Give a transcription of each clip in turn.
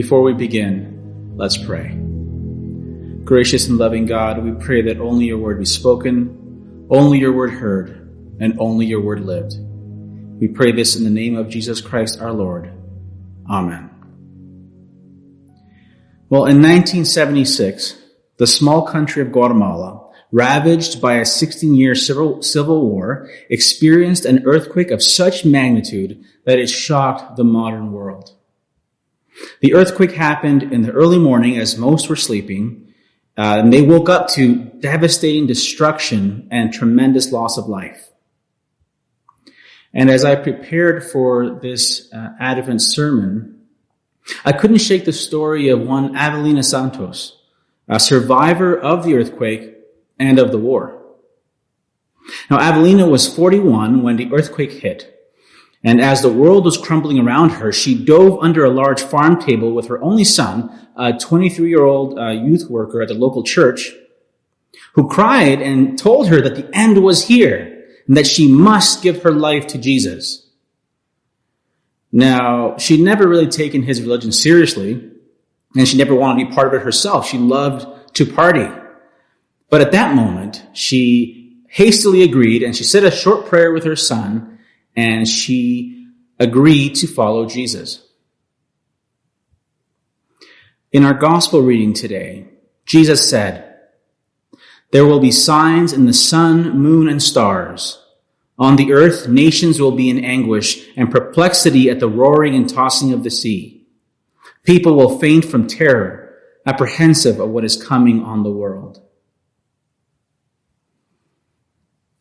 Before we begin, let's pray. Gracious and loving God, we pray that only your word be spoken, only your word heard, and only your word lived. We pray this in the name of Jesus Christ our Lord. Amen. Well, in 1976, the small country of Guatemala, ravaged by a 16 year civil, civil war, experienced an earthquake of such magnitude that it shocked the modern world. The earthquake happened in the early morning as most were sleeping, uh, and they woke up to devastating destruction and tremendous loss of life. And as I prepared for this uh, Advent sermon, I couldn't shake the story of one Avelina Santos, a survivor of the earthquake and of the war. Now, Avelina was 41 when the earthquake hit. And as the world was crumbling around her, she dove under a large farm table with her only son, a 23 year old uh, youth worker at the local church, who cried and told her that the end was here and that she must give her life to Jesus. Now, she'd never really taken his religion seriously, and she never wanted to be part of it herself. She loved to party. But at that moment, she hastily agreed and she said a short prayer with her son and she agreed to follow Jesus. In our gospel reading today, Jesus said, There will be signs in the sun, moon, and stars. On the earth, nations will be in anguish and perplexity at the roaring and tossing of the sea. People will faint from terror, apprehensive of what is coming on the world.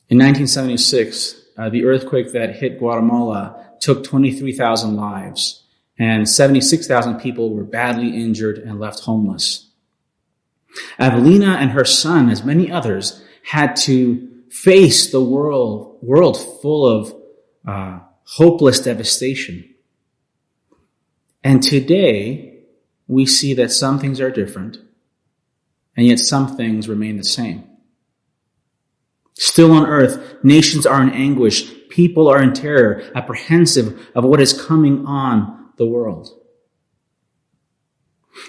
In 1976, uh, the earthquake that hit Guatemala took 23,000 lives, and 76,000 people were badly injured and left homeless. Avelina and her son, as many others, had to face the world, world full of uh, hopeless devastation. And today, we see that some things are different, and yet some things remain the same. Still on earth, nations are in anguish. People are in terror, apprehensive of what is coming on the world.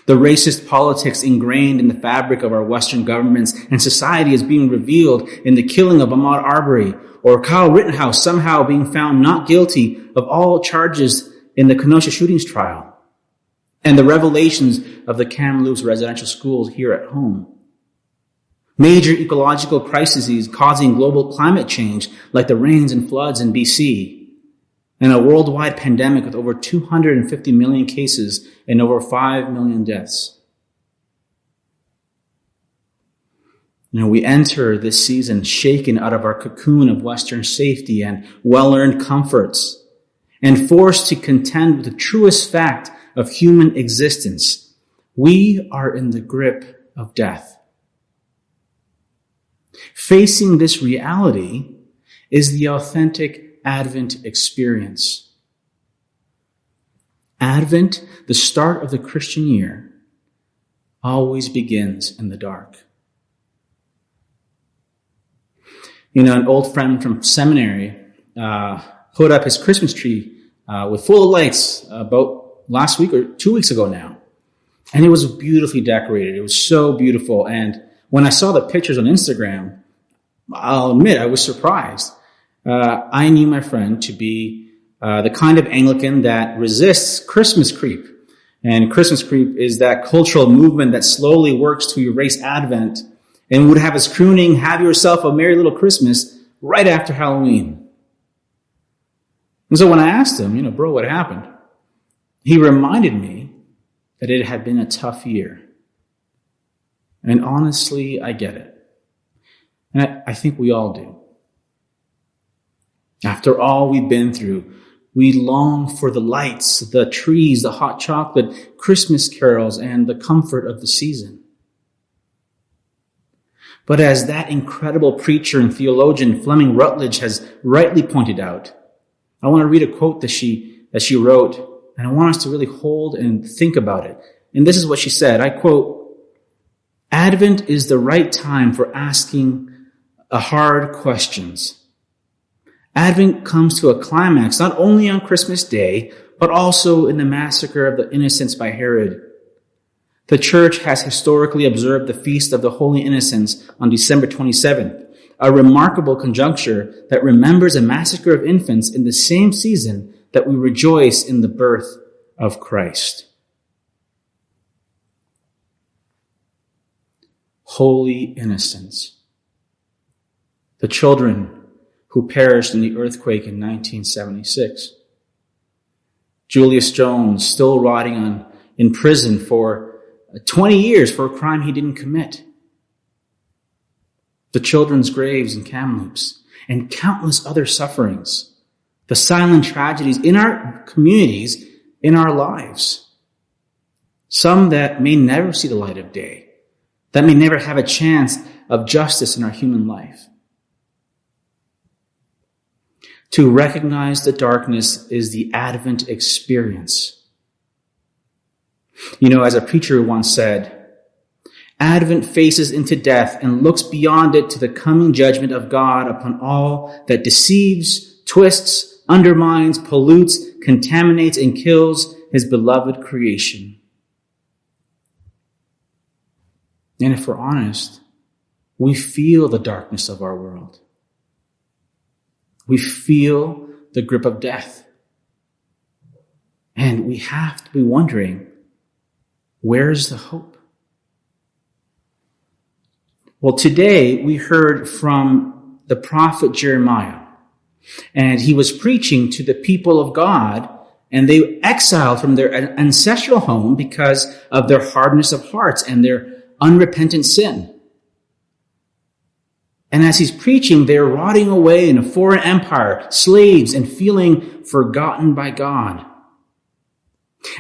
The racist politics ingrained in the fabric of our Western governments and society is being revealed in the killing of Ahmaud Arbery or Kyle Rittenhouse somehow being found not guilty of all charges in the Kenosha shootings trial and the revelations of the Kamloops residential schools here at home. Major ecological crises causing global climate change, like the rains and floods in BC, and a worldwide pandemic with over 250 million cases and over 5 million deaths. You know, we enter this season shaken out of our cocoon of Western safety and well-earned comforts and forced to contend with the truest fact of human existence. We are in the grip of death. Facing this reality is the authentic Advent experience. Advent, the start of the Christian year, always begins in the dark. You know, an old friend from seminary uh, put up his Christmas tree uh, with full of lights about last week or two weeks ago now. And it was beautifully decorated. It was so beautiful. And when I saw the pictures on Instagram, I'll admit I was surprised. Uh, I knew my friend to be uh, the kind of Anglican that resists Christmas creep. And Christmas creep is that cultural movement that slowly works to erase Advent and would have us crooning, have yourself a merry little Christmas right after Halloween. And so when I asked him, you know, bro, what happened? He reminded me that it had been a tough year. And honestly, I get it. And I, I think we all do. After all we've been through, we long for the lights, the trees, the hot chocolate, Christmas carols, and the comfort of the season. But as that incredible preacher and theologian Fleming Rutledge has rightly pointed out, I want to read a quote that she, that she wrote, and I want us to really hold and think about it. And this is what she said. I quote, Advent is the right time for asking hard questions. Advent comes to a climax not only on Christmas Day, but also in the massacre of the innocents by Herod. The church has historically observed the Feast of the Holy Innocents on December 27th, a remarkable conjuncture that remembers a massacre of infants in the same season that we rejoice in the birth of Christ. Holy innocents. The children who perished in the earthquake in 1976. Julius Jones still rotting on, in prison for uh, 20 years for a crime he didn't commit. The children's graves in Kamloops and countless other sufferings. The silent tragedies in our communities, in our lives. Some that may never see the light of day, that may never have a chance of justice in our human life. To recognize the darkness is the Advent experience. You know, as a preacher once said, Advent faces into death and looks beyond it to the coming judgment of God upon all that deceives, twists, undermines, pollutes, contaminates, and kills his beloved creation. And if we're honest, we feel the darkness of our world. We feel the grip of death. And we have to be wondering, where's the hope? Well, today we heard from the prophet Jeremiah, and he was preaching to the people of God, and they exiled from their ancestral home because of their hardness of hearts and their unrepentant sin. And as he's preaching, they're rotting away in a foreign empire, slaves, and feeling forgotten by God.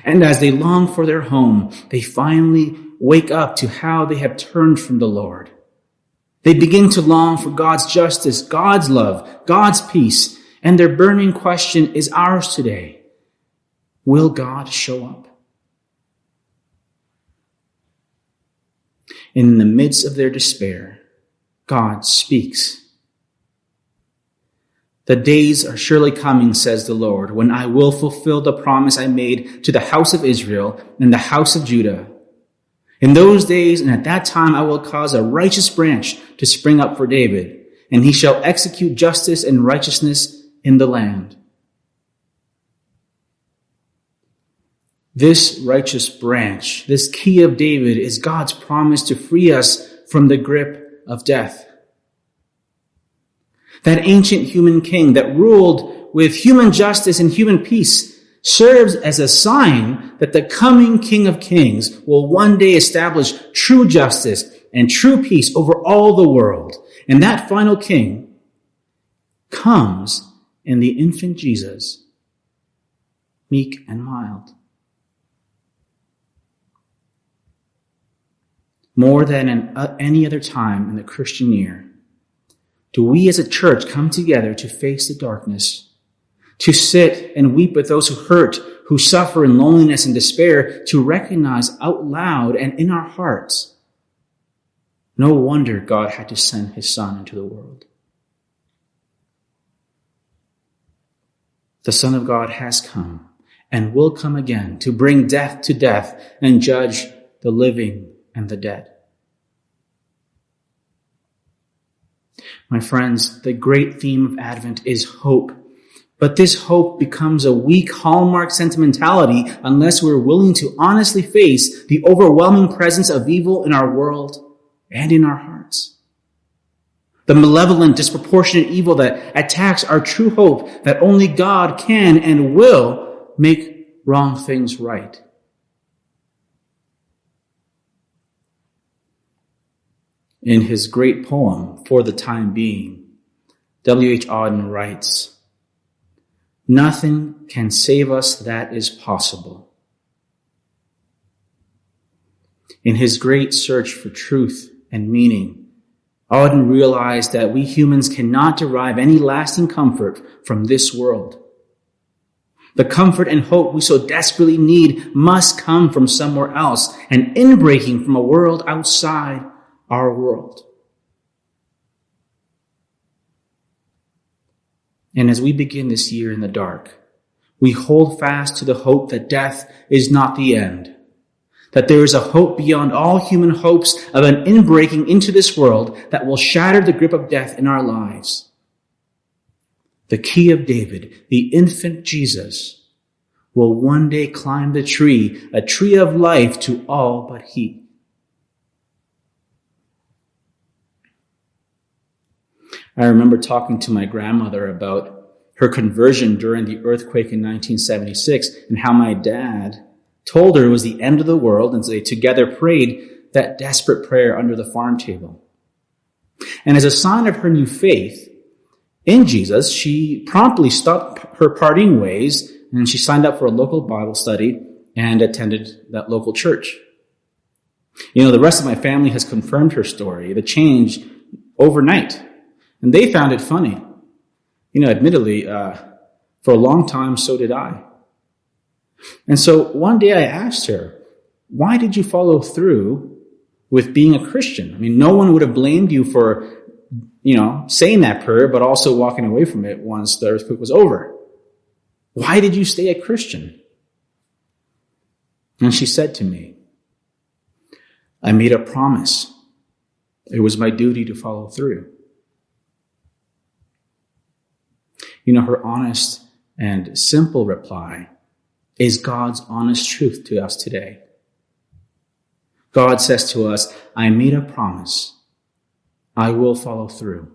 And as they long for their home, they finally wake up to how they have turned from the Lord. They begin to long for God's justice, God's love, God's peace, and their burning question is ours today. Will God show up? In the midst of their despair, God speaks. The days are surely coming, says the Lord, when I will fulfill the promise I made to the house of Israel and the house of Judah. In those days and at that time I will cause a righteous branch to spring up for David, and he shall execute justice and righteousness in the land. This righteous branch, this key of David, is God's promise to free us from the grip of death. That ancient human king that ruled with human justice and human peace serves as a sign that the coming King of Kings will one day establish true justice and true peace over all the world. And that final King comes in the infant Jesus, meek and mild. More than in uh, any other time in the Christian year, do we as a church come together to face the darkness, to sit and weep with those who hurt, who suffer in loneliness and despair, to recognize out loud and in our hearts, no wonder God had to send his son into the world. The Son of God has come and will come again to bring death to death and judge the living and the dead. My friends, the great theme of Advent is hope. But this hope becomes a weak hallmark sentimentality unless we're willing to honestly face the overwhelming presence of evil in our world and in our hearts. The malevolent, disproportionate evil that attacks our true hope that only God can and will make wrong things right. In his great poem, For the Time Being, W.H. Auden writes, Nothing can save us that is possible. In his great search for truth and meaning, Auden realized that we humans cannot derive any lasting comfort from this world. The comfort and hope we so desperately need must come from somewhere else, an inbreaking from a world outside our world. And as we begin this year in the dark, we hold fast to the hope that death is not the end, that there is a hope beyond all human hopes of an inbreaking into this world that will shatter the grip of death in our lives. The key of David, the infant Jesus, will one day climb the tree, a tree of life to all but he. I remember talking to my grandmother about her conversion during the earthquake in 1976 and how my dad told her it was the end of the world and they together prayed that desperate prayer under the farm table. And as a sign of her new faith in Jesus, she promptly stopped her partying ways and she signed up for a local Bible study and attended that local church. You know, the rest of my family has confirmed her story, the change overnight. And they found it funny. You know, admittedly, uh, for a long time, so did I. And so one day I asked her, why did you follow through with being a Christian? I mean, no one would have blamed you for, you know, saying that prayer, but also walking away from it once the earthquake was over. Why did you stay a Christian? And she said to me, I made a promise. It was my duty to follow through. You know, her honest and simple reply is God's honest truth to us today. God says to us, I made a promise. I will follow through.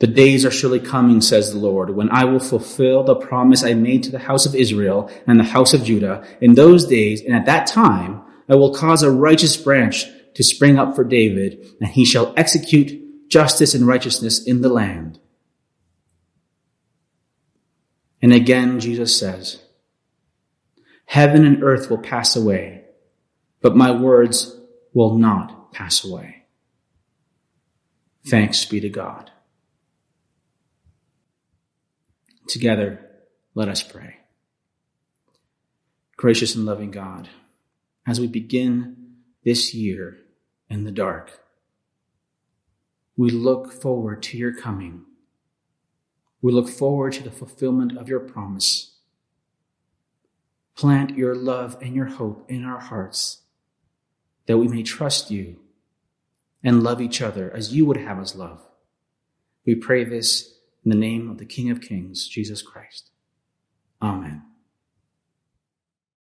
The days are surely coming, says the Lord, when I will fulfill the promise I made to the house of Israel and the house of Judah. In those days and at that time, I will cause a righteous branch to spring up for David, and he shall execute justice and righteousness in the land. And again, Jesus says, Heaven and earth will pass away, but my words will not pass away. Thanks be to God. Together, let us pray. Gracious and loving God, as we begin this year in the dark, we look forward to your coming. We look forward to the fulfillment of your promise. Plant your love and your hope in our hearts that we may trust you and love each other as you would have us love. We pray this in the name of the King of Kings, Jesus Christ. Amen.